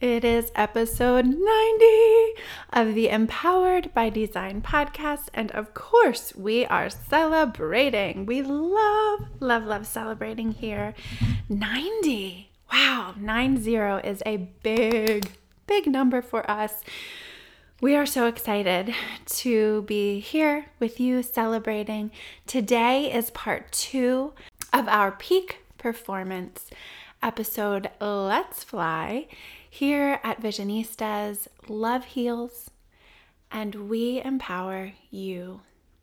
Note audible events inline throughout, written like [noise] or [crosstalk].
It is episode 90 of the Empowered by Design podcast. And of course, we are celebrating. We love, love, love celebrating here. 90. Wow, 90 is a big, big number for us. We are so excited to be here with you celebrating. Today is part two of our peak performance episode, Let's Fly. Here at Visionistas, love heals and we empower you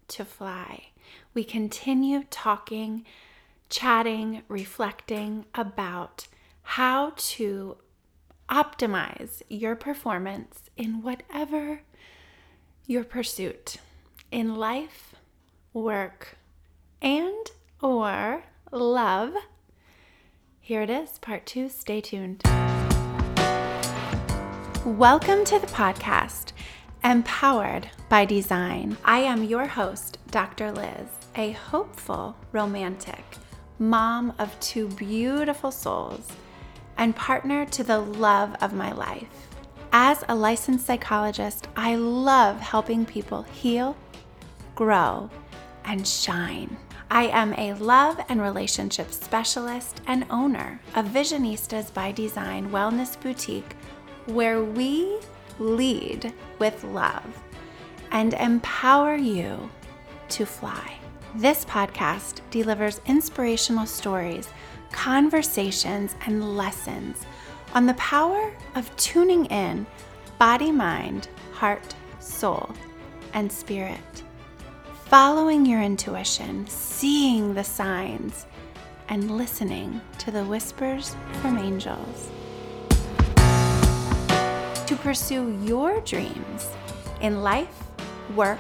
to fly. We continue talking, chatting, reflecting about how to optimize your performance in whatever your pursuit in life, work, and or love. Here it is, part 2. Stay tuned. Welcome to the podcast, Empowered by Design. I am your host, Dr. Lyz, a hopeful romantic, mom of two beautiful souls, and partner to the love of my life. As a licensed psychologist, I love helping people heal, grow, and shine. I am a love and relationship specialist and owner of Visionistas by Design Wellness Boutique where we lead with love and empower you to fly. This podcast delivers inspirational stories, conversations, and lessons on the power of tuning in body, mind, heart, soul, and spirit. Following your intuition, seeing the signs, and listening to the whispers from angels pursue your dreams in life, work,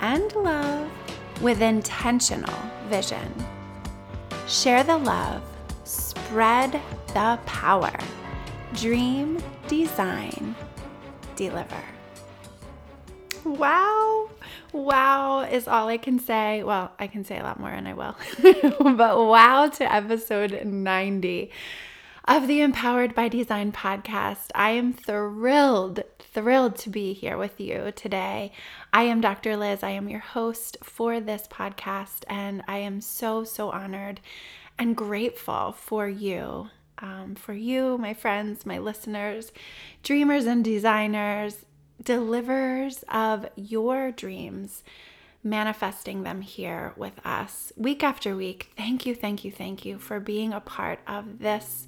and love with intentional vision. Share the love, spread the power. Dream, design, deliver. Wow. Wow is all I can say. Well, I can say a lot more and I will. [laughs] but wow to episode 90 of the Empowered by Design podcast. I am thrilled, thrilled to be here with you today. I am Dr. Lyz. I am your host for this podcast, and I am so, so honored and grateful for you. Um, for you, my friends, my listeners, dreamers and designers, deliverers of your dreams manifesting them here with us week after week. Thank you, thank you, thank you for being a part of this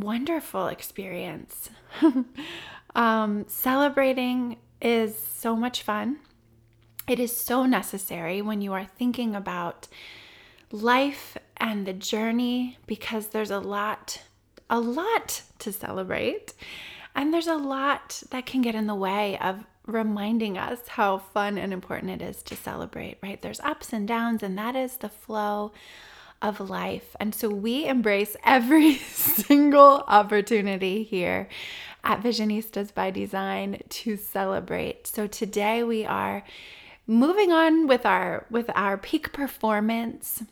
wonderful experience. [laughs] um, celebrating is so much fun. It is so necessary when you are thinking about life and the journey because there's a lot, a lot to celebrate. And there's a lot that can get in the way of reminding us how fun and important it is to celebrate, right? There's ups and downs, and that is the flow of life. And so we embrace every [laughs] single opportunity here at Visionistas by Design to celebrate. So today we are moving on with our with our peak performance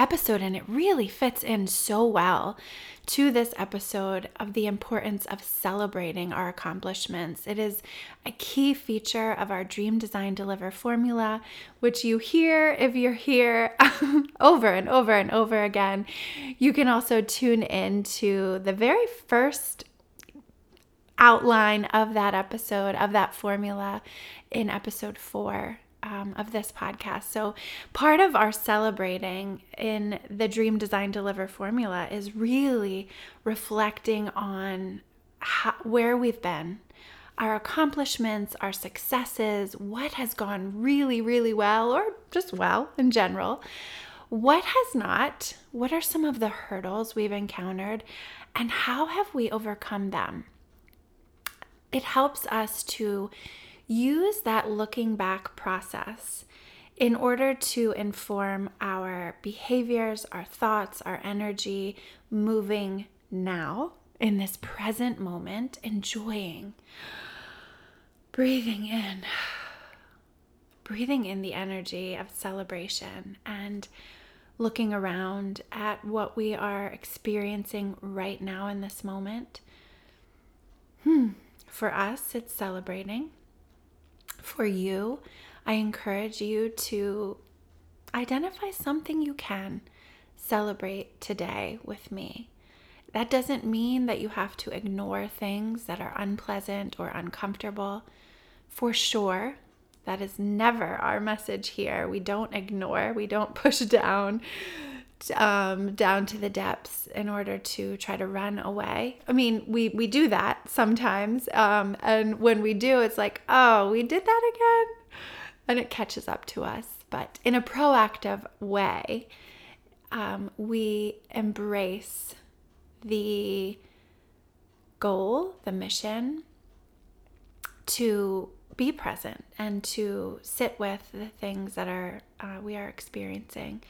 episode and it really fits in so well to this episode of the importance of celebrating our accomplishments. It is a key feature of our Dream Design Deliver formula, which you hear if you're here [laughs] over and over and over again. You can also tune in to the very first outline of that episode, of that formula in episode four um, of this podcast. So, part of our celebrating in the Dream Design Deliver formula is really reflecting on how, where we've been, our accomplishments, our successes, what has gone really, really well, or just well in general. What has not? What are some of the hurdles we've encountered? And how have we overcome them? It helps us to use that looking back process in order to inform our behaviors, our thoughts, our energy moving now in this present moment, enjoying, breathing in, breathing in the energy of celebration and looking around at what we are experiencing right now in this moment Hmm. For us, it's celebrating. For you, I encourage you to identify something you can celebrate today with me. That doesn't mean that you have to ignore things that are unpleasant or uncomfortable. For sure, that is never our message here. We don't ignore, we don't push [laughs] down um, down to the depths in order to try to run away. I mean, we we do that sometimes, um, and when we do, it's like, oh, we did that again, and it catches up to us. But in a proactive way, um, we embrace the goal, the mission, to be present and to sit with the things that are uh, we are experiencing.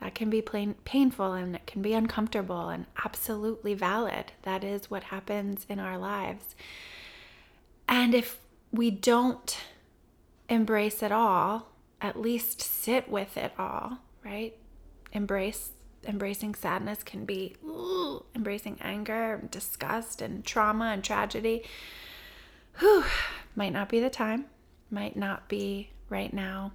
That can be plain, painful and it can be uncomfortable and absolutely valid. That is what happens in our lives. And if we don't embrace it all, at least sit with it all, right? Embrace embracing sadness can be ooh, embracing anger, disgust and trauma and tragedy. Whew, might not be the time, might not be right now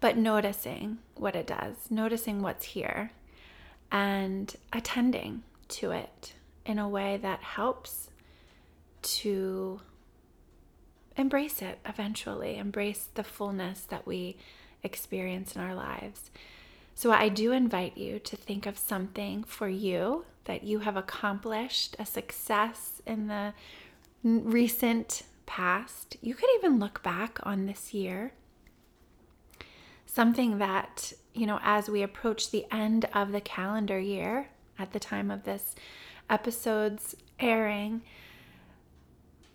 but noticing what it does, noticing what's here, and attending to it in a way that helps to embrace it eventually, embrace the fullness that we experience in our lives. So, I do invite you to think of something for you that you have accomplished, a success in the recent past. You could even look back on this year something that, you know, as we approach the end of the calendar year at the time of this episode's airing,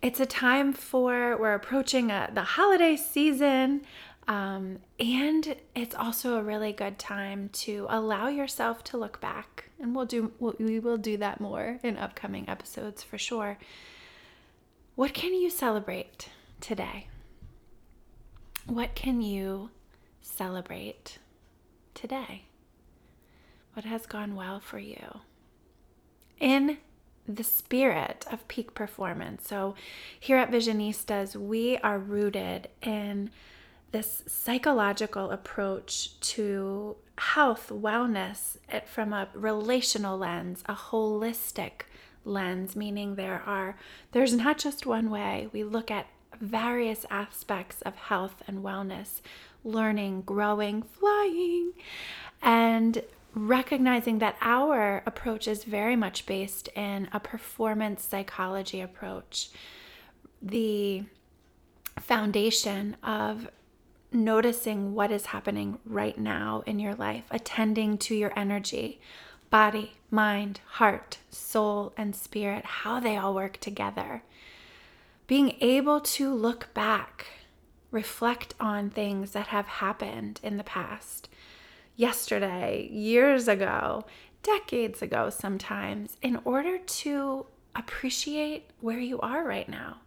it's a time for, we're approaching a, the holiday season. Um, and it's also a really good time to allow yourself to look back. And we'll do, we will do that more in upcoming episodes for sure. What can you celebrate today? What can you celebrate today? What has gone well for you? In the spirit of peak performance. So, here at Visionistas, we are rooted in this psychological approach to health, wellness from a relational lens, a holistic lens, meaning there are there's not just one way. We look at various aspects of health and wellness learning, growing, flying, and recognizing that our approach is very much based in a performance psychology approach. The foundation of noticing what is happening right now in your life, attending to your energy, body, mind, heart, soul, and spirit, how they all work together. Being able to look back reflect on things that have happened in the past, yesterday, years ago, decades ago, sometimes, in order to appreciate where you are right now,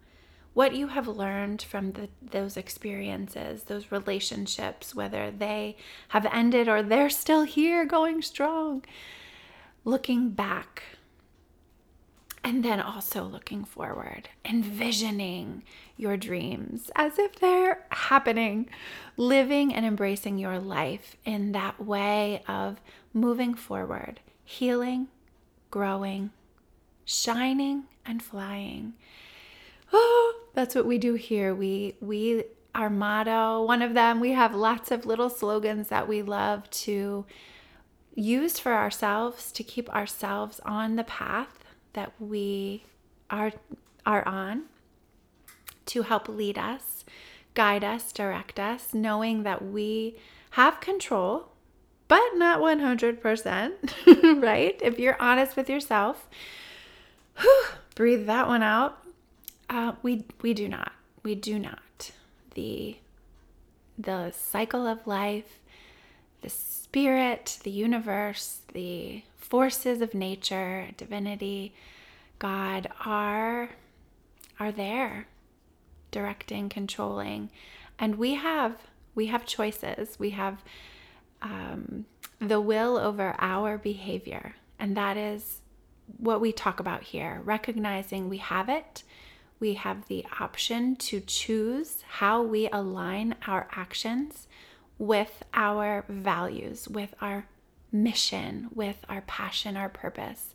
what you have learned from the, those experiences, those relationships, whether they have ended or they're still here going strong. Looking back and then also looking forward, envisioning your dreams as if they're happening, living and embracing your life in that way of moving forward, healing, growing, shining, and flying. Oh, that's what we do here. We we our motto, one of them, we have lots of little slogans that we love to use for ourselves to keep ourselves on the path that we are are on to help lead us, guide us, direct us, knowing that we have control, but not 100%, [laughs] right? If you're honest with yourself, whew, breathe that one out. Uh, we we do not. We do not. The the cycle of life, spirit, the universe, the forces of nature, divinity, God are are there directing, controlling. And we have we have choices. We have um, the will over our behavior, and that is what we talk about here, recognizing we have it. We have the option to choose how we align our actions with our values, with our mission, with our passion, our purpose,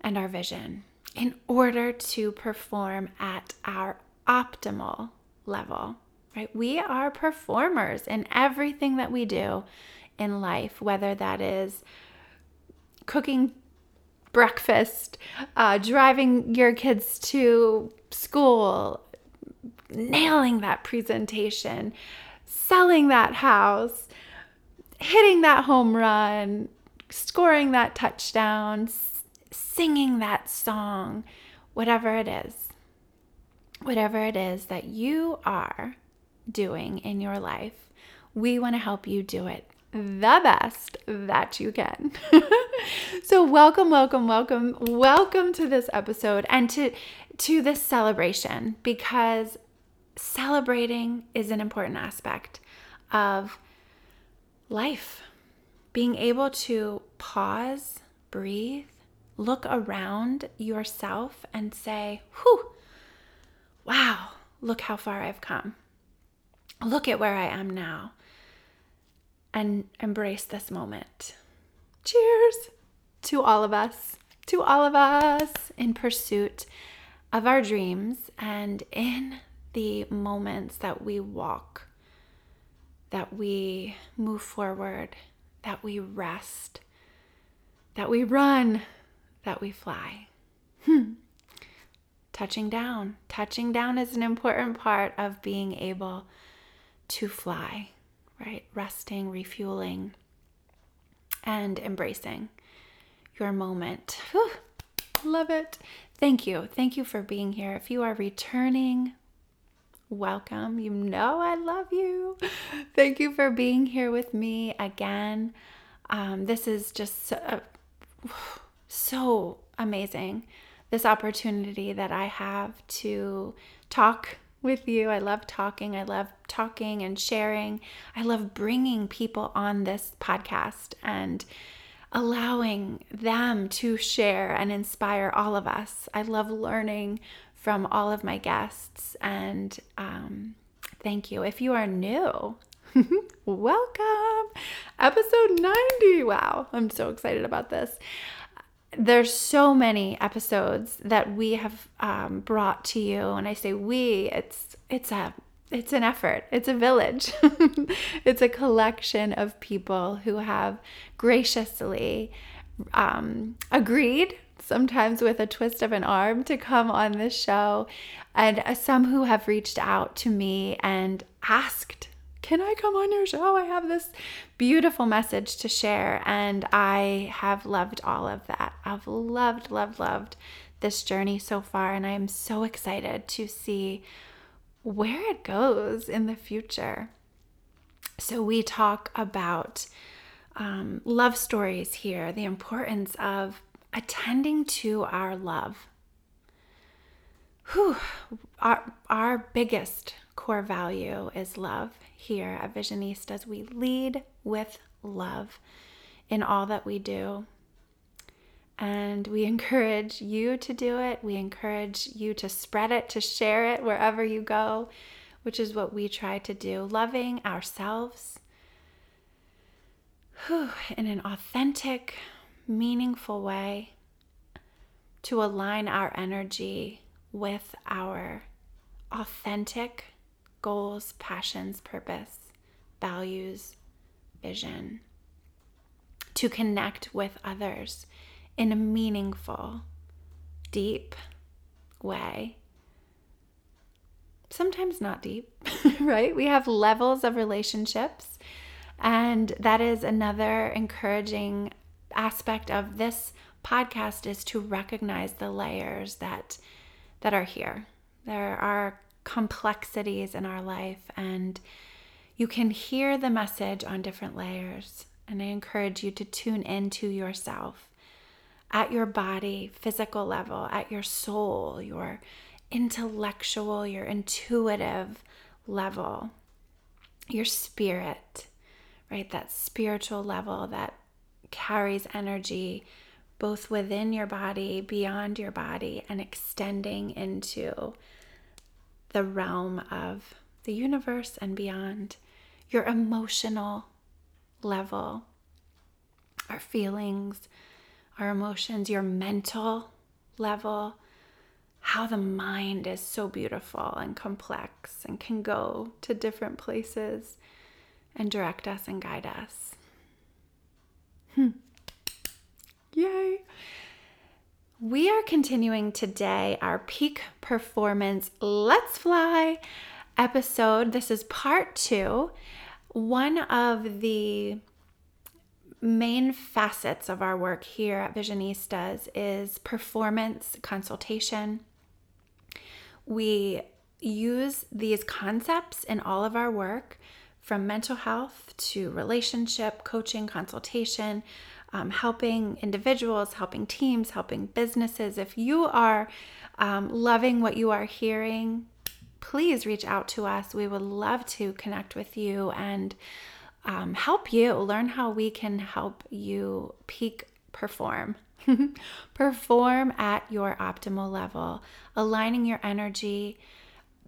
and our vision in order to perform at our optimal level, right? We are performers in everything that we do in life, whether that is cooking breakfast, uh, driving your kids to school, nailing that presentation, selling that house, hitting that home run, scoring that touchdown, singing that song, whatever it is, whatever it is that you are doing in your life, we want to help you do it the best that you can. [laughs] so welcome, welcome, welcome, welcome to this episode and to to this celebration because celebrating is an important aspect of life. Being able to pause, breathe, look around yourself and say, whew, wow, look how far I've come. Look at where I am now. And embrace this moment. Cheers to all of us, to all of us in pursuit of our dreams and in the moments that we walk, that we move forward, that we rest, that we run, that we fly. Hmm. Touching down. Touching down is an important part of being able to fly, right? Resting, refueling, and embracing your moment. Whew. Love it. Thank you. Thank you for being here. If you are returning, welcome. You know I love you. Thank you for being here with me again. Um, this is just so, uh, so amazing. This opportunity that I have to talk with you. I love talking. I love talking and sharing. I love bringing people on this podcast and allowing them to share and inspire all of us. I love learning from all of my guests and um, thank you. If you are new, [laughs] welcome. Episode 90. Wow, I'm so excited about this there's so many episodes that we have um, brought to you and i say we it's it's a it's an effort it's a village [laughs] it's a collection of people who have graciously um, agreed sometimes with a twist of an arm to come on this show and some who have reached out to me and asked can I come on your show? I have this beautiful message to share. And I have loved all of that. I've loved, loved, loved this journey so far. And I am so excited to see where it goes in the future. So, we talk about um, love stories here, the importance of attending to our love. Whew, our, our biggest core value is love here at Visionistas. We lead with love in all that we do. And we [laughs] encourage you to do it. We encourage you to spread it, to share it wherever you go, which is what we try to do. Loving ourselves whew, in an authentic, meaningful way to align our energy with our authentic goals, passions, purpose, values, vision, to connect with others in a meaningful, deep way. Sometimes not deep, [laughs] right? We have levels of relationships, and that is another encouraging aspect of this podcast is to recognize the layers that that are here. There are complexities in our life, and you can hear the message on different layers. And I encourage you to tune into yourself at your body, physical level, at your soul, your intellectual, your intuitive level, your spirit, right? That spiritual level that carries energy both within your body, beyond your body, and extending into the realm of the universe and beyond, your emotional level, our feelings, our emotions, your mental level, how the mind is so beautiful and complex and can go to different places and direct us and guide us. Hmm. Yay! We are continuing today our peak performance Let's Fly episode. This is part two. One of the main facets of our work here at Visionistas is performance consultation. We use these concepts in all of our work from mental health to relationship, coaching, consultation, um, helping individuals, helping teams, helping businesses. If you are um, loving what you are hearing, please reach out to us. We would love to connect with you and um, help you learn how we can help you peak perform. [laughs] perform at your optimal level, aligning your energy,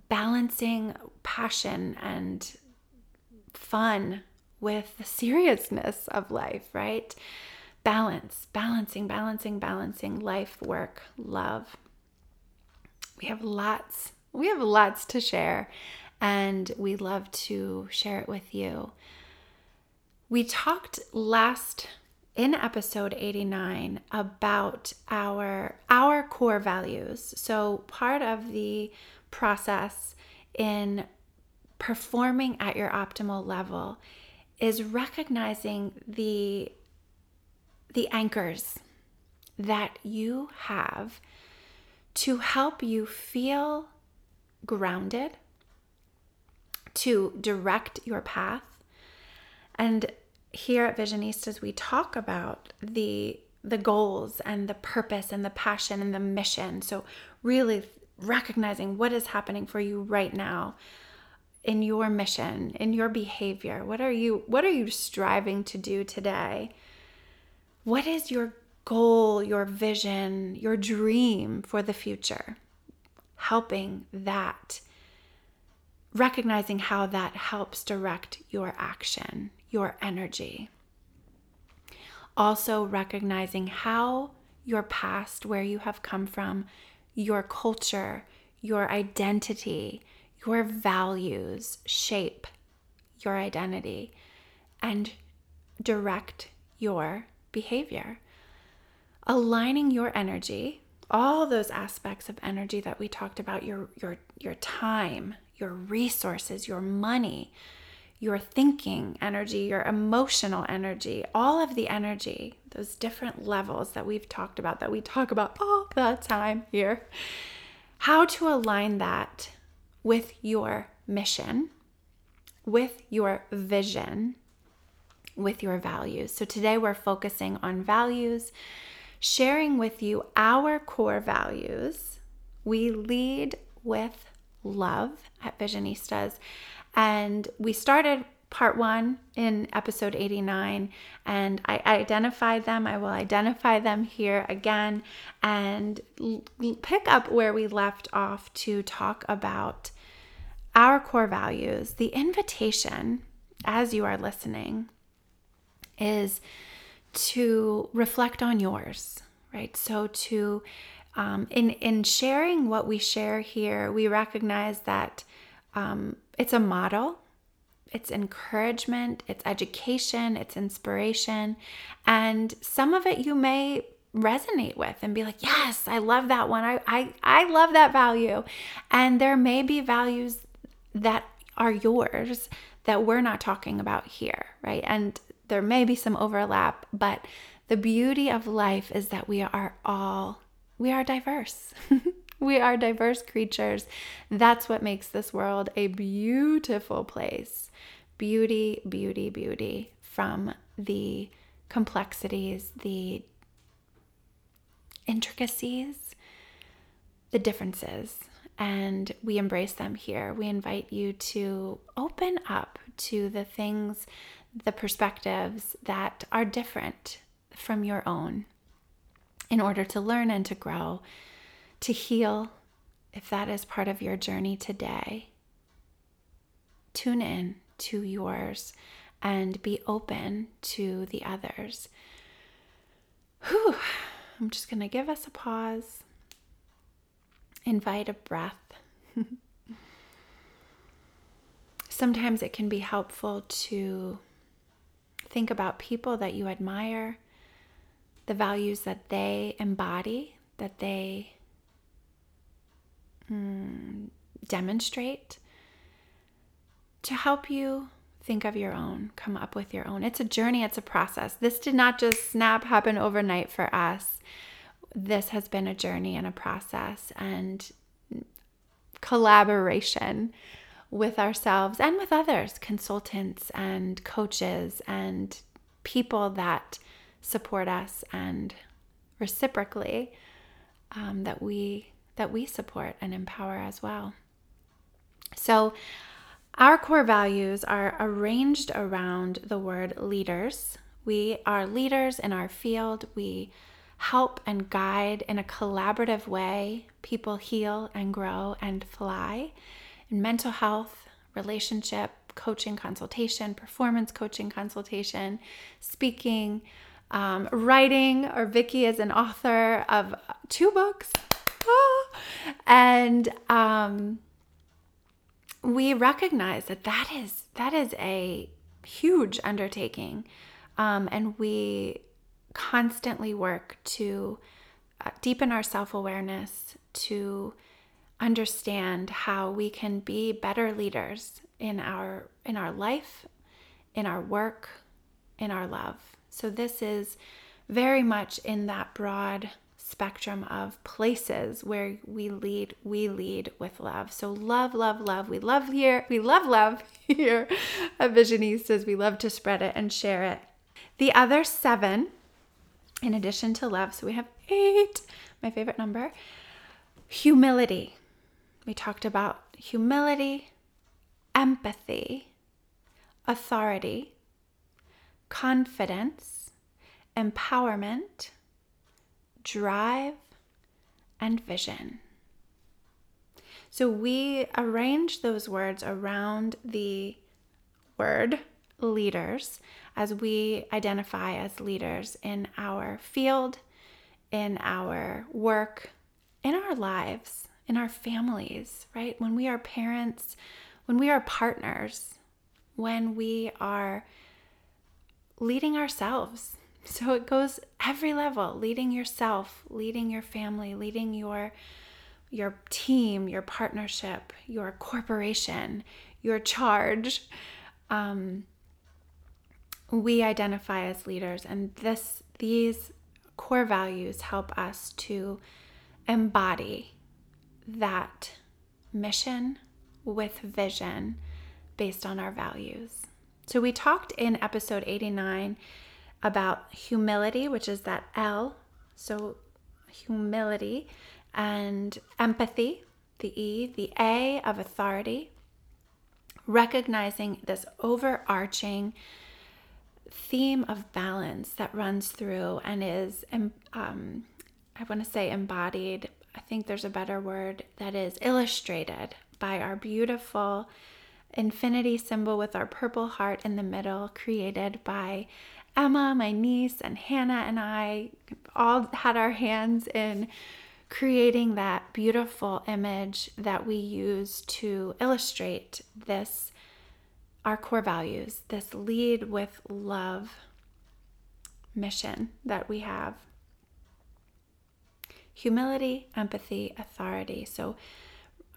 balancing passion and fun with the seriousness of life, right? Balance, balancing, balancing, balancing life, work, love. We have lots, we have lots to share, and we love to share it with you. We talked last in episode 89 about our our core values. So part of the process in performing at your optimal level is recognizing the the anchors that you have to help you feel grounded, to direct your path, and here at Visionistas, we talk about the the goals and the purpose and the passion and the mission. So really recognizing what is happening for you right now in your mission, in your behavior. What are you what are you striving to do today? What is your goal, your vision, your dream for the future? Helping that recognizing how that helps direct your action your energy. Also, recognizing how your past, where you have come from, your culture, your identity, your values shape your identity and direct your behavior. Aligning your energy, all those aspects of energy that we talked about, your your your time, your resources, your money, your thinking energy, your emotional energy, all of the energy, those different levels that we've talked about, that we talk about all the time here, how to align that with your mission, with your vision, with your values. So today we're focusing on values, sharing with you our core values. We lead with love at Visionistas and we started part one in episode 89, and I identified them. I will identify them here again and pick up where we left off to talk about our core values. The invitation, as you are listening, is to reflect on yours, right? So to um, in in sharing what we share here, we recognize that um, it's a model, it's encouragement, it's education, it's inspiration. And some of it you may resonate with and be like, yes, I love that one. I, I, I love that value. And there may be values that are yours that we're not talking about here, right? And there may be some overlap, but the beauty of life is that we are all, we are diverse. [laughs] We are diverse creatures. That's what makes this world a beautiful place. Beauty, beauty, beauty from the complexities, the intricacies, the differences. And we embrace them here. We invite you to open up to the things, the perspectives that are different from your own. in order to learn and to grow, to heal, if that is part of your journey today. Tune in to yours and be open to the others. Whew. I'm just going to give us a pause, invite a breath. [laughs] Sometimes it can be helpful to think about people that you admire, the values that they embody, that they mm, demonstrate to help you think of your own, come up with your own. It's a journey, it's a process. This did not just snap happen overnight for us. This has been a journey and a process and collaboration with ourselves and with others, consultants and coaches and people that support us and reciprocally um, that we that we support and empower as well. So our core values are arranged around the word leaders. We are leaders in our field. We help and guide in a collaborative way people heal and grow and fly in mental health, relationship, coaching consultation, performance coaching consultation, speaking, um, writing, or Vicki is an author of two books. And um, we recognize that that is that is a huge undertaking, um, and we constantly work to uh, deepen our self awareness, to understand how we can be better leaders in our in our life, in our work, in our love. So this is very much in that broad spectrum of places where we lead we lead with love. So love love love. We love here. We love love [laughs] here at visionistas we love to spread it and share it. The other seven in addition to love so we have eight my favorite number humility. We talked about humility empathy authority confidence empowerment drive, and vision. So we arrange those words around the word leaders as we identify as leaders in our field, in our work, in our lives, in our families, right? When we are parents, when we are partners, when we are leading ourselves so it goes every level, leading yourself, leading your family, leading your your team, your partnership, your corporation, your charge. Um, we identify as leaders, and this these core values help us to embody that mission with vision based on our values. So we talked in episode 89 about humility, which is that L. So, humility and empathy, the E, the A of authority, recognizing this overarching theme of balance that runs through and is, um, I want to say embodied. I think there's a better word that is illustrated by our beautiful infinity symbol with our purple heart in the middle, created by Emma, my niece, and Hannah and I all had our hands in creating that beautiful image that we use to illustrate this our core values, this lead with love mission that we have. Humility, empathy, authority. So,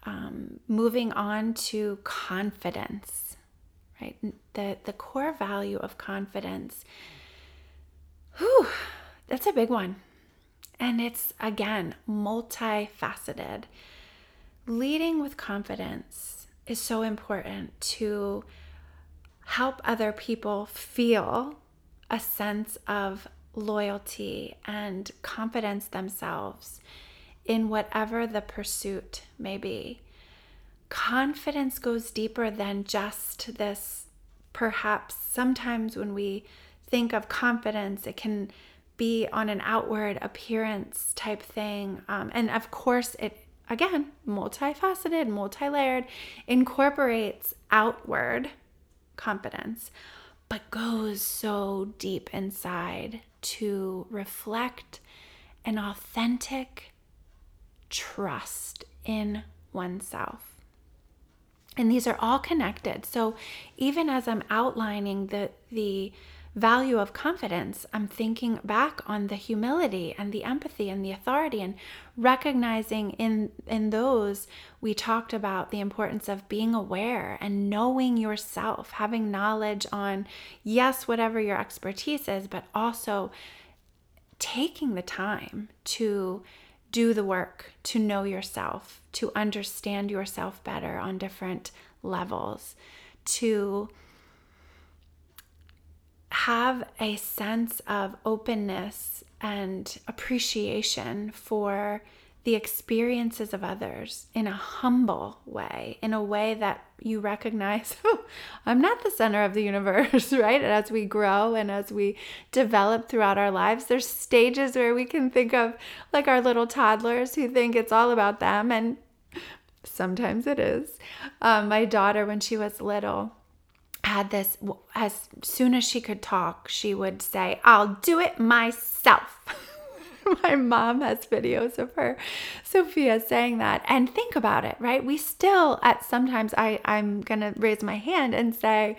um, moving on to confidence right? The, the core value of confidence, whew, that's a big one. And it's, again, multifaceted. Leading with confidence is so important to help other people feel a sense of loyalty and confidence themselves in whatever the pursuit may be confidence goes deeper than just this. Perhaps sometimes when we think of confidence, it can be on an outward appearance type thing. Um, and of course, it again, multifaceted, multi layered, incorporates outward confidence, but goes so deep inside to reflect an authentic trust in oneself. And these are all connected. So even as I'm outlining the the value of confidence, I'm thinking back on the humility and the empathy and the authority and recognizing in in those we talked about the importance of being aware and knowing yourself, having knowledge on yes, whatever your expertise is, but also taking the time to do the work to know yourself, to understand yourself better on different levels, to have a sense of openness and appreciation for the experiences of others in a humble way, in a way that you recognize, [laughs] oh, I'm not the center of the universe, [laughs] right? And as we grow and as we develop throughout our lives, there's stages where we can think of like our little toddlers who think it's all about them. And sometimes it is. Um, my daughter, when she was little, had this as soon as she could talk, she would say, I'll do it myself. [laughs] [laughs] my mom has videos of her, Sophia, saying that. And think about it, right? We still, at sometimes, I, I'm going to raise my hand and say,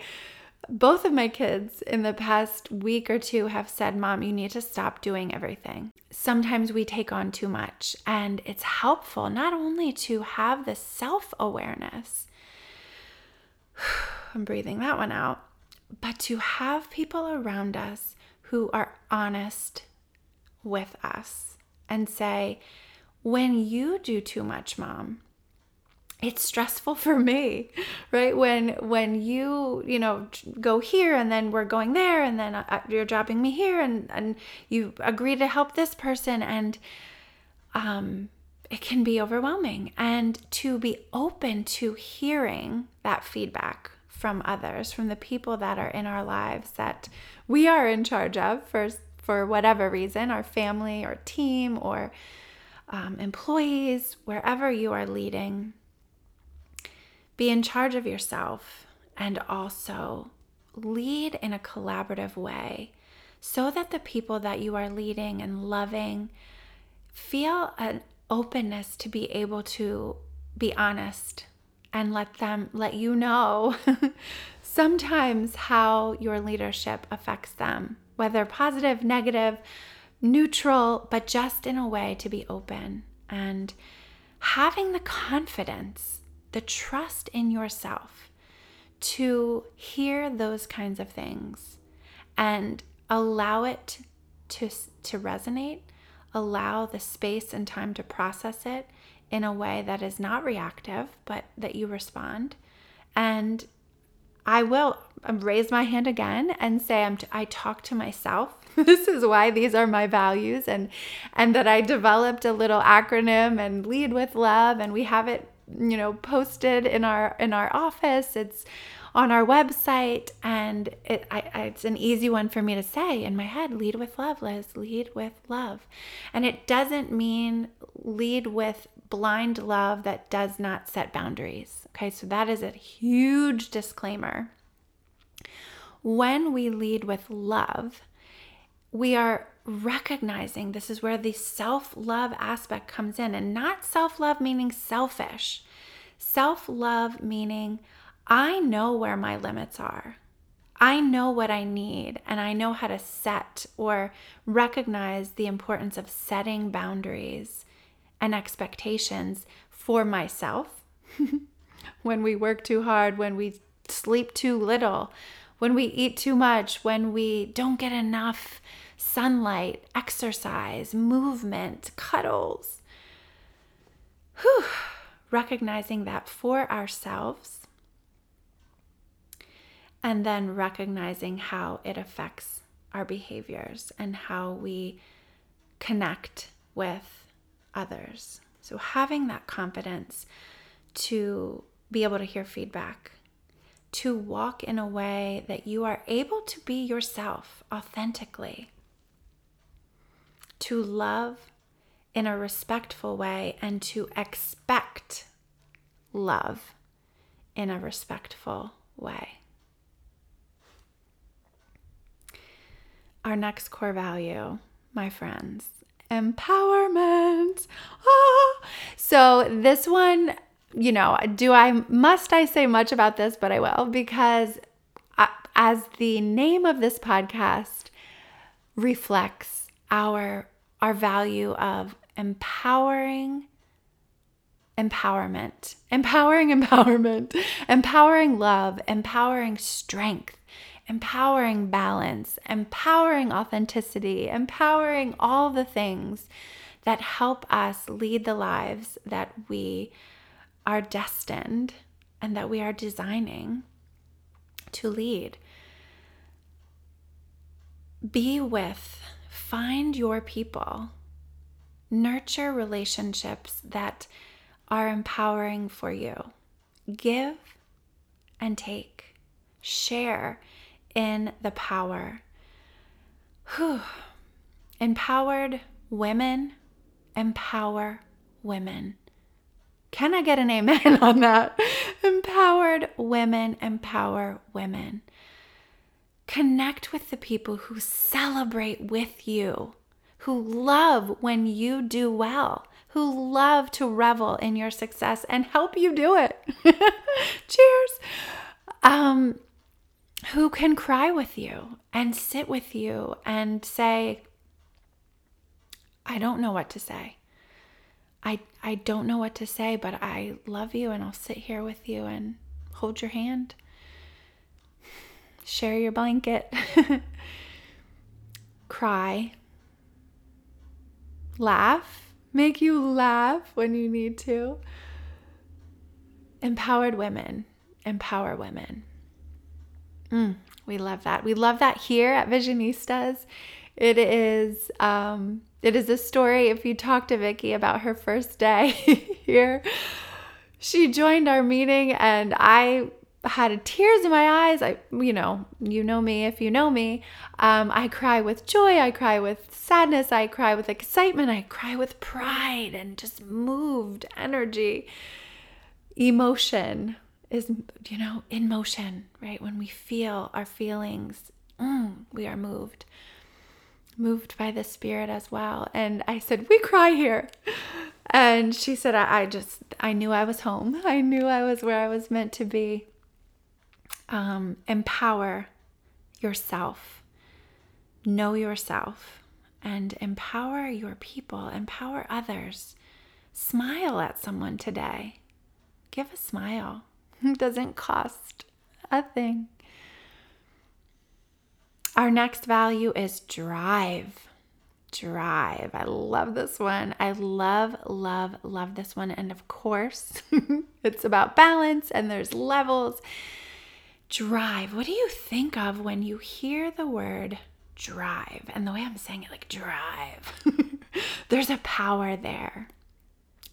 both of my kids in the past week or two have said, Mom, you need to stop doing everything. Sometimes we take on too much, and it's helpful not only to have the self awareness, [sighs] I'm breathing that one out, but to have people around us who are honest with us and say, when you do too much, mom, it's stressful [laughs] for me right? When when you you know go here and then we're going there and then uh, you're dropping me here and and you agree to help this person and um it can be overwhelming. And to be open to hearing that feedback from others from the people that are in our lives that we are in charge of for for whatever reason, our family or team or um, employees, wherever you are leading, be in charge of yourself and also lead in a collaborative way so that the people that you are leading and loving feel an openness to be able to be honest and let them let you know [laughs] sometimes how your leadership affects them whether positive, negative, neutral, but just in a way to be open and having the confidence, the trust in yourself to hear those kinds of things and allow it to, to resonate, allow the space and time to process it in a way that is not reactive, but that you respond. And I will Um, raise my hand again and say I'm t- I talk to myself. [laughs] this is why these are my values and and that I developed a little acronym and lead with love and we have it you know posted in our in our office. It's on our website and it, I, it's an easy one for me to say in my head. Lead with love Lyz. Lead with love. And it doesn't mean lead with blind love that does not set boundaries. Okay so that is a huge disclaimer when we lead with love, we are recognizing this is where the self love aspect comes in, and not self love meaning selfish. Self love meaning I know where my limits are. I know what I need, and I know how to set or recognize the importance of setting boundaries and expectations for myself. [laughs] when we work too hard, when we sleep too little, when we eat too much, when we don't get enough sunlight, exercise, movement, cuddles. Whew. Recognizing that for ourselves and then recognizing how it affects our behaviors and how we connect with others. So, having that confidence to be able to hear feedback to walk in a way that you are able to be yourself authentically. to love in a respectful way and to expect love in a respectful way. Our next core value, my friends, empowerment. Ah. So, this one, you know, do I must I say much about this, but I will because I, as the name of this podcast reflects our our value of empowering empowerment, empowering [laughs] empowerment, empowering love, empowering strength, empowering balance, empowering authenticity, empowering all the things that help us lead the lives that we are destined and that we are designing to lead. Be with, find your people, nurture relationships that are empowering for you. Give and take, share in the power. Whew. Empowered women empower women. Can I get an amen [laughs] on that? Empowered women empower women. Connect with the people who celebrate with you, who love when you do well, who love to revel in your success and help you do it. [laughs] Cheers. Um, who can cry with you and sit with you and say, I don't know what to say. I, I don't know what to say, but I love you and I'll sit here with you and hold your hand, share your blanket, [laughs] cry, laugh, make you laugh when you need to. Empowered women empower women. Mm, we love that. We love that here at Visionistas. It is um, it is a story. If you talk to Vicki about her first day [laughs] here, she joined our meeting, and I had tears in my eyes. I, you know, you know me if you know me. Um, I cry with joy. I cry with sadness. I cry with excitement. I cry with pride and just moved energy, emotion is, you know, in motion, right? When we feel our feelings, mm, we are moved, moved by the Spirit as well. And I said, We cry here. And she said, I, I just, I knew I was home. [laughs] I knew I was where I was meant to be. Um, empower yourself, know yourself, and empower your people, empower others. Smile at someone today. Give a smile. [laughs] doesn't cost a thing. Our next value is drive. Drive. I love this one. I love, love, love this one. And of course, [laughs] it's about balance and there's levels. Drive. What do you think of when you hear the word drive? And the way I'm saying it, like drive, [laughs] there's a power there.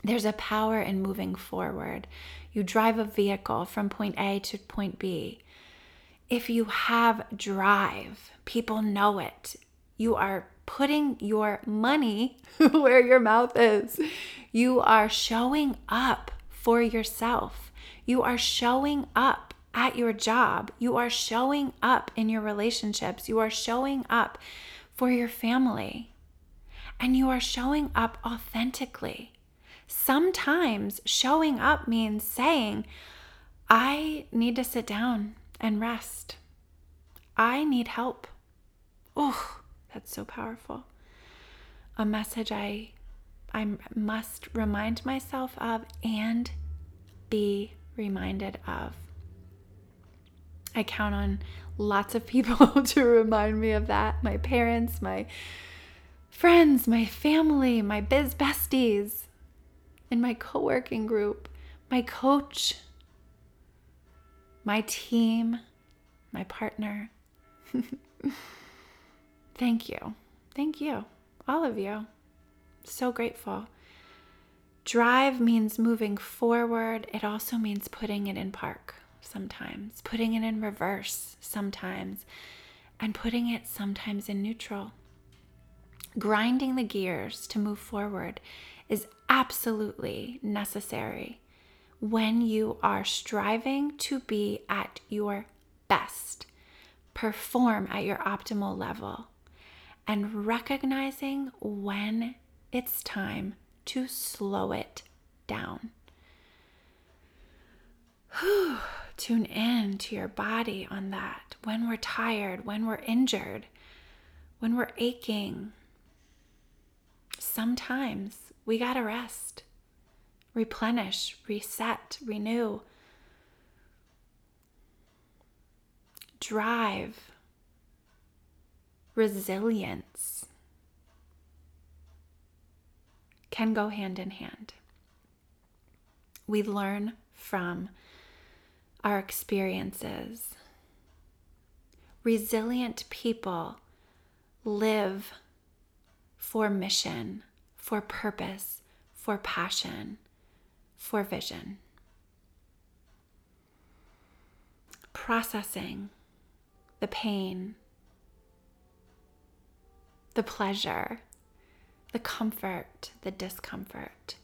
There's a power in moving forward. You drive a vehicle from point A to point B. If you have drive, people know it. You are putting your money [laughs] where your mouth is. You are showing up for yourself. You are showing up at your job. You are showing up in your relationships. You are showing up for your family. And you are showing up authentically. Sometimes showing up means saying, I need to sit down and rest. I need help. Oh, that's so powerful. A message I I must remind myself of and be reminded of. I count on lots of people [laughs] to remind me of that. My parents, my friends, my family, my biz besties in my co working group, my coach, my team, my partner. [laughs] Thank you. Thank you, all of you. So grateful. Drive means moving forward. It also means putting it in park sometimes, putting it in reverse sometimes, and putting it sometimes in neutral. grinding the gears to move forward is absolutely necessary when you are striving to be at your best, perform at your optimal level, and recognizing when it's time to slow it down. Whew. Tune in to your body on that. When we're tired, when we're injured, when we're aching, sometimes we got to rest, replenish, reset, renew. Drive, resilience can go hand in hand. We learn from our experiences. Resilient people live for mission, for purpose, for passion, for vision. Processing the pain, the pleasure, the comfort, the discomfort.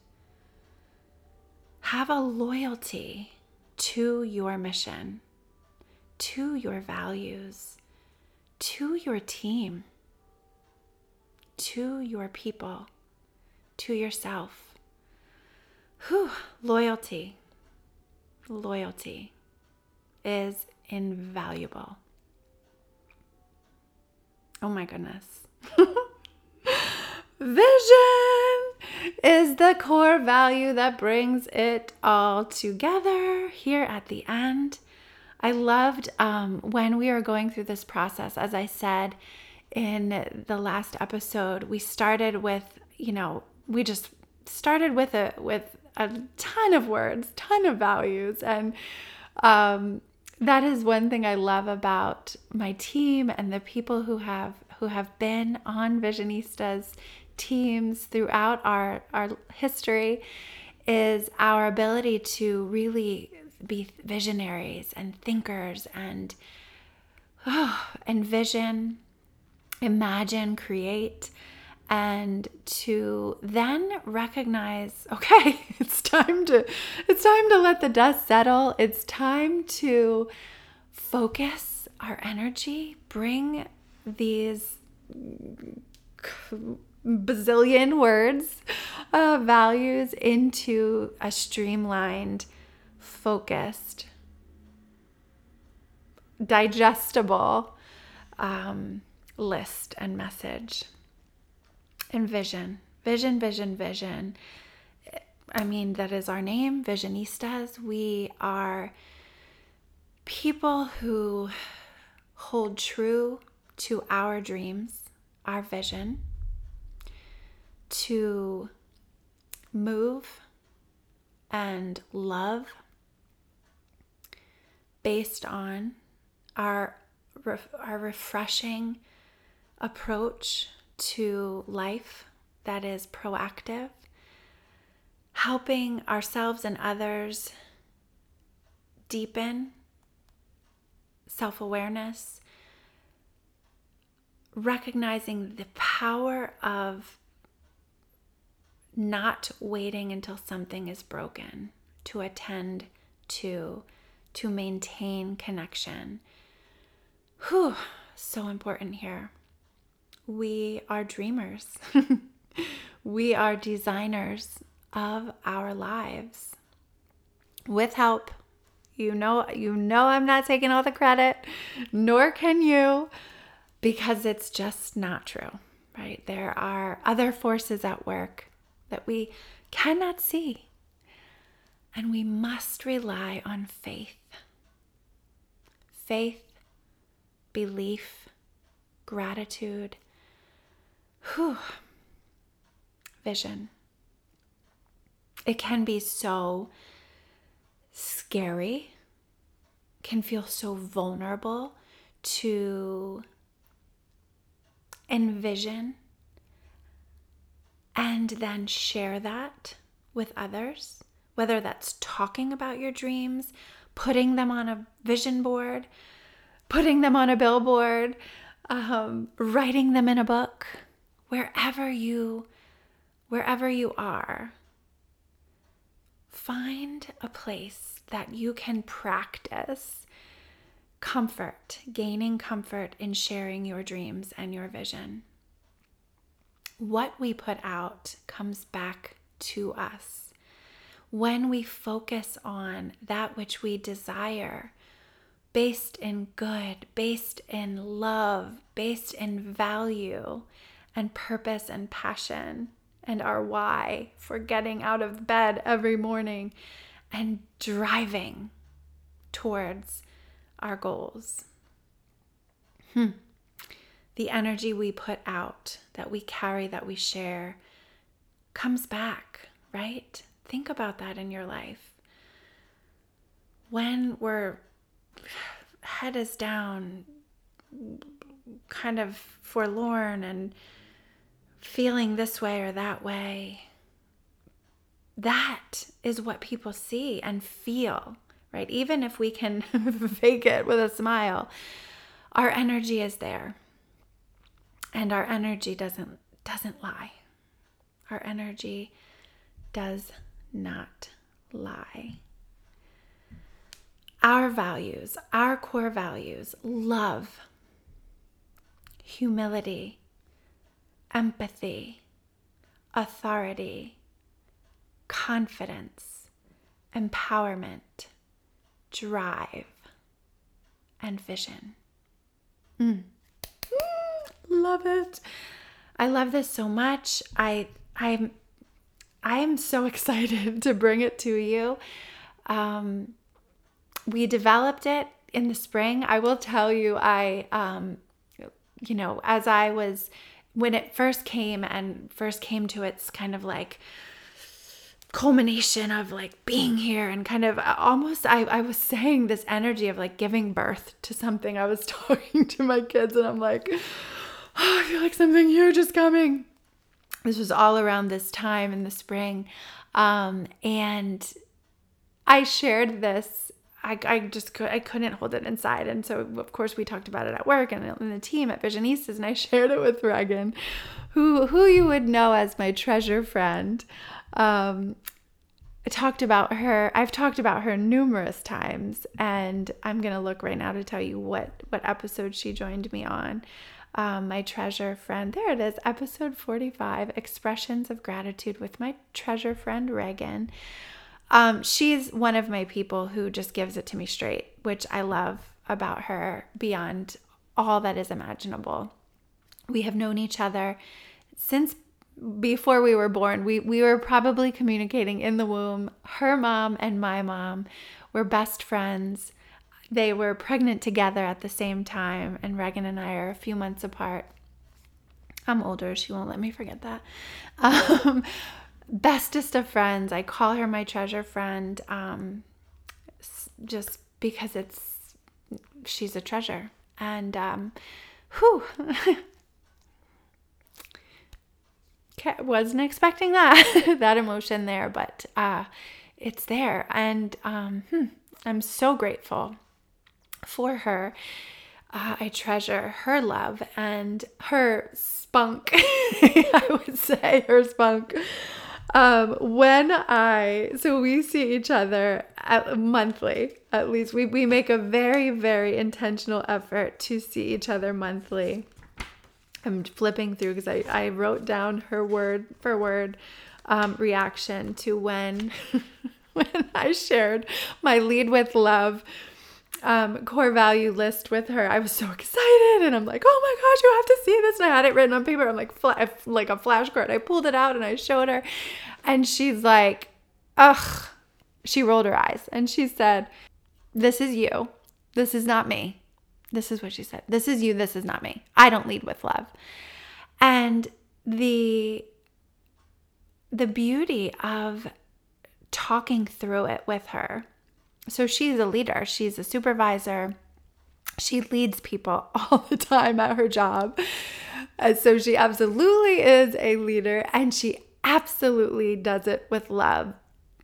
Have a loyalty to your mission, to your values, to your team, to your people, to yourself. Whew, loyalty, loyalty is invaluable. Oh my goodness. [laughs] Vision is the core value that brings it all together here at the end. I loved um, when we were going through this process, as I said in the last episode, we started with, you know, we just started with a with a ton of words, ton of values, and um, that is one thing I love about my team and the people who have who have been on Visionistas teams throughout our, our history is our ability to really be visionaries and thinkers and oh, [sighs] envision, imagine, create, and to then recognize [laughs] okay it's time to it's time to let the dust settle it's time to focus our energy bring these bazillion words, uh, values into a streamlined, focused, digestible um, list and message. And vision, vision, vision, vision. I mean, that is our name, Visionistas. We are people who hold true to our dreams, our vision, to move and love based on our our refreshing approach to life that is proactive helping ourselves and others deepen self-awareness recognizing the power of not waiting until something is broken to attend to, to maintain connection. Whew, so important here. We are dreamers. [laughs] we are designers of our lives. With help. You know, you know I'm not taking all the credit, nor can you, because it's just not true, right? There are other forces at work that we cannot see. And we must rely on faith. Faith, belief, gratitude, whew, vision. It can be so scary, can feel so vulnerable to envision and then share that with others, whether that's talking about your dreams, putting them on a vision board, putting them on a billboard, um, writing them in a book, wherever you wherever you are find a place that you can practice comfort, gaining comfort in sharing your dreams and your vision. What we put out comes back to us. When we focus on that which we desire, based in good, based in love, based in value and purpose and passion, and our why for getting out of bed every morning and driving towards our goals. Hmm. The energy we put out, that we carry, that we share, comes back, right? Think about that in your life. When we're [sighs] head is down, kind of forlorn and feeling this way or that way, that is what people see and feel, right? Even if we can [laughs] fake it with a smile, our energy is there. And our energy doesn't doesn't lie. Our energy does not lie. Our values, our core values, love, humility, empathy, authority, confidence, empowerment, drive, and vision. Mm. [gasps] love it. I love this so much. I I'm I am so [laughs] excited to bring it to you. Um, we developed it in the spring. I will tell you, I um, you know, as I was when it first came and first came to its kind of like culmination of like being here and kind of uh, almost I, I was saying this energy of like giving birth to something. I was [laughs] talking to my kids and I'm like, oh, I feel like something huge is coming. This was all around this time in the spring. Um, and I shared this I, I just could, I couldn't hold it inside. And so, of course, we talked about it at work and in the team at Visionistas, and I shared it with Regan, who, who you would know as my treasure friend. Um, I talked about her. I've talked about her numerous times, and I'm gonna look right now to tell you what what episode she joined me on. Um, my treasure friend. There it is, episode 45 Expressions of Gratitude with my treasure friend Regan. Um, she's one of my people who just gives it to me straight, which I love about her beyond all that is imaginable. We have known each other since before we were born. We we were probably communicating in the womb. Her mom and my mom were best friends. They were pregnant together at the same time, and Regan and I are a few months apart. I'm older, she won't let me forget that. [laughs] Um, bestest of friends. I call her my treasure friend um, just because it's she's a treasure. And um, whew, [laughs] wasn't expecting that [laughs] that emotion there, but uh, it's there, and um, hmm, I'm so grateful for her. Uh, I treasure her love and her spunk. [laughs] I would say her spunk. Um, when I, so we see each other at, monthly, at least. We, we make a very, very intentional effort to see each other monthly. I'm flipping through because I, I wrote down her word for word um, reaction to when, [laughs] when I shared my lead with love um, core value list with her. I was so [laughs] excited, and I'm like, "Oh my gosh, you have to see this!" And I had it written on paper. I'm like, like a flashcard. I pulled it out and I showed her, and she's like, "Ugh." She rolled her eyes and she said, "This is you. This is not me." This is what she said. "This is you. This is not me. I don't lead with love." And the the beauty of talking through it with her so she's a leader, she's a supervisor. She leads people [laughs] all the time at her job. And so she absolutely is a leader and she absolutely does it with love.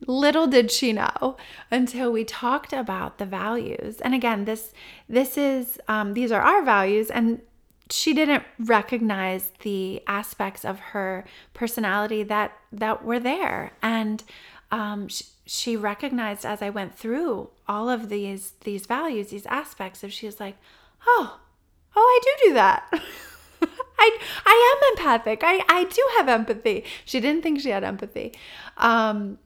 Little did she know until we talked about the values. And again, this this is um, these are our values, and she didn't recognize the aspects of her personality that that were there and um, she, she recognized as i went through all of these these values these aspects of she was like oh oh i do do that. [laughs] I, I am empathic. I, I do have empathy. She didn't think she had empathy. Um,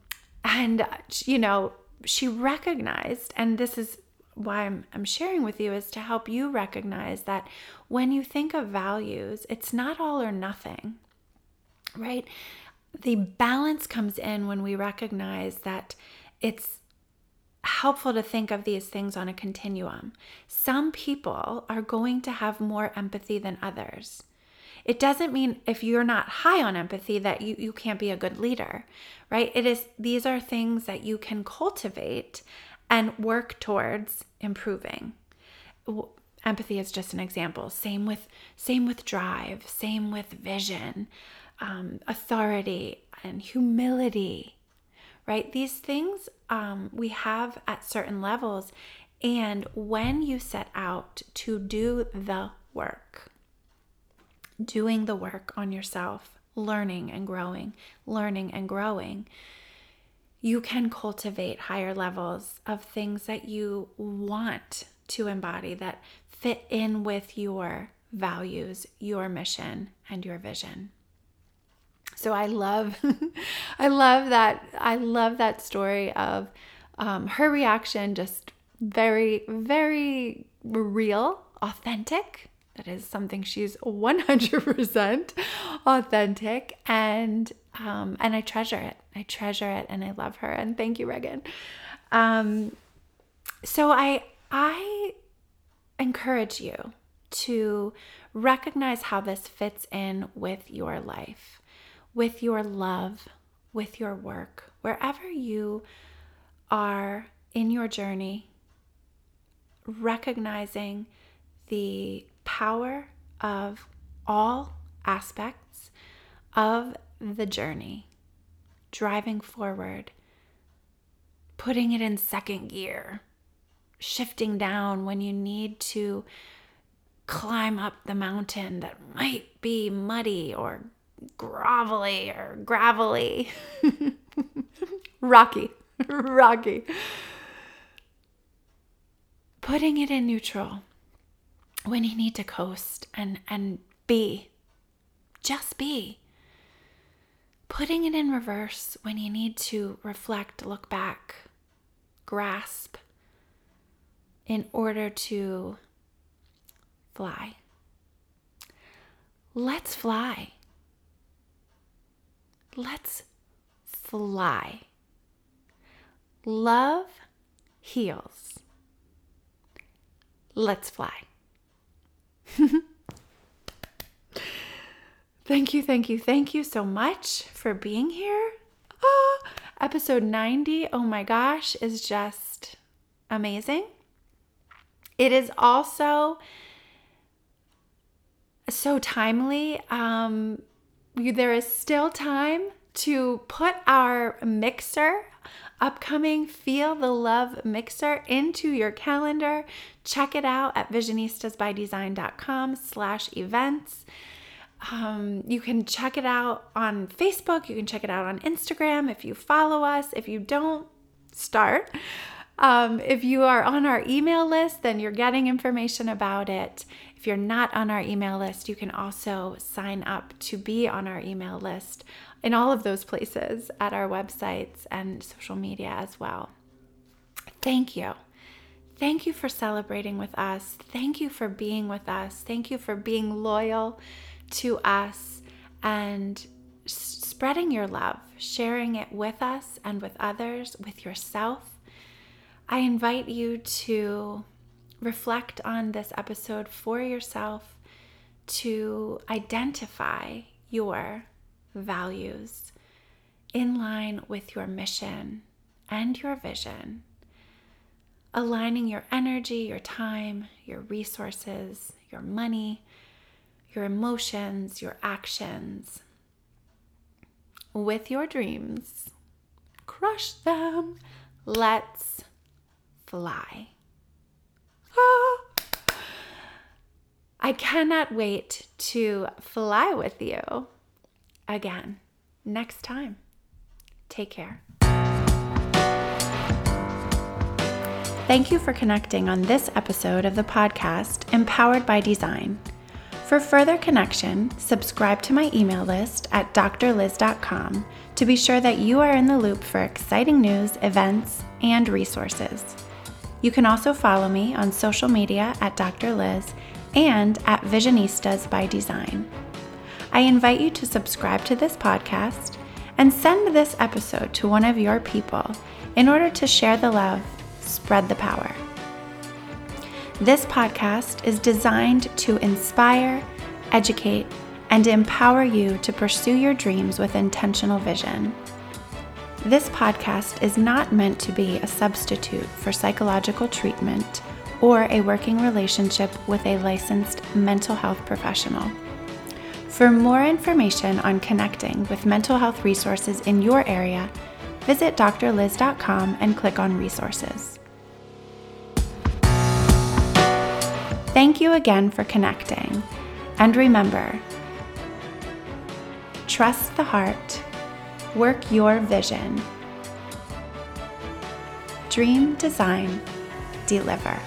and you know she recognized and this is why I'm, I'm sharing with you is to help you recognize that when you think of values, it's not all or nothing, right? The balance comes in when we recognize that it's helpful to think of these things on a continuum. Some people are going to have more empathy than others. It doesn't mean if you're not high on empathy that you, you can't be a good leader, right? It is these are things that you can cultivate and work towards improving. Empathy is just an example. Same with same with drive. Same with vision, um, authority, and humility. Right? These things um, we have at certain levels, and when you set out to do the work, doing the work on yourself, learning and growing, learning and growing, you can cultivate higher levels of things that you want to embody that fit in with your values, your mission, and your vision. So I love, [laughs] I love that. I love that story of um, her reaction, just very, very real, authentic. That is something she's 100% authentic, and um, and I treasure it. I treasure it, and I love her. And thank you, Regan. Um, so I I encourage you to recognize how this fits in with your life, with your love, with your work, wherever you are in your journey, recognizing the power of all aspects of the journey, driving forward, putting it in second gear, shifting down when you need to climb up the mountain that might be muddy or grovelly or gravelly, [laughs] rocky, [laughs] rocky. Putting it in neutral when you need to coast and and be just be putting it in reverse when you need to reflect, look back, grasp in order to fly. Let's fly. Let's fly. Love heals. Let's fly. [laughs] Thank you, thank you, thank you so much for being here. Ah, episode 90, oh my gosh, is just amazing. It is also so timely. Um, there is still time to put our mixer upcoming Feel the Love Mixer into your calendar. Check it out at visionistasbydesign.com slash events. Um, you can check it out on Facebook. You can check it out on Instagram if you follow us. If you don't, start. Um, if you are on our email list, then you're getting information about it. If you're not on our email list, you can also sign up to be on our email list in all of those places at our websites and social media as well. Thank you. Thank you for celebrating with us. Thank you for being with us. Thank you for being loyal to us and spreading your love, sharing it with us and with others, with yourself. I invite you to reflect on this episode for yourself to identify your values in line with your mission and your vision, aligning your energy, your time, your resources, your money, your emotions, your actions with your dreams. Crush them. Let's fly. [laughs] I cannot wait to fly with you again next time. Take care. Thank you for connecting on this episode of the podcast Empowered by Design. For further connection, subscribe to my email list at drlyz.com to be sure that you are in the loop for exciting news, events, and resources. You can also follow me on social media at Dr. Lyz and at Visionistas by Design. I invite you to subscribe to this podcast and send this episode to one of your people in order to share the love spread the power. This podcast is designed to inspire, educate, and empower you to pursue your dreams with intentional vision. This podcast is not meant to be a substitute for psychological treatment or a working relationship with a licensed mental health professional. For more information on connecting with mental health resources in your area, visit drlyz.com and click on resources. Thank you again for connecting. And remember, trust the heart, work your vision, dream, design, deliver.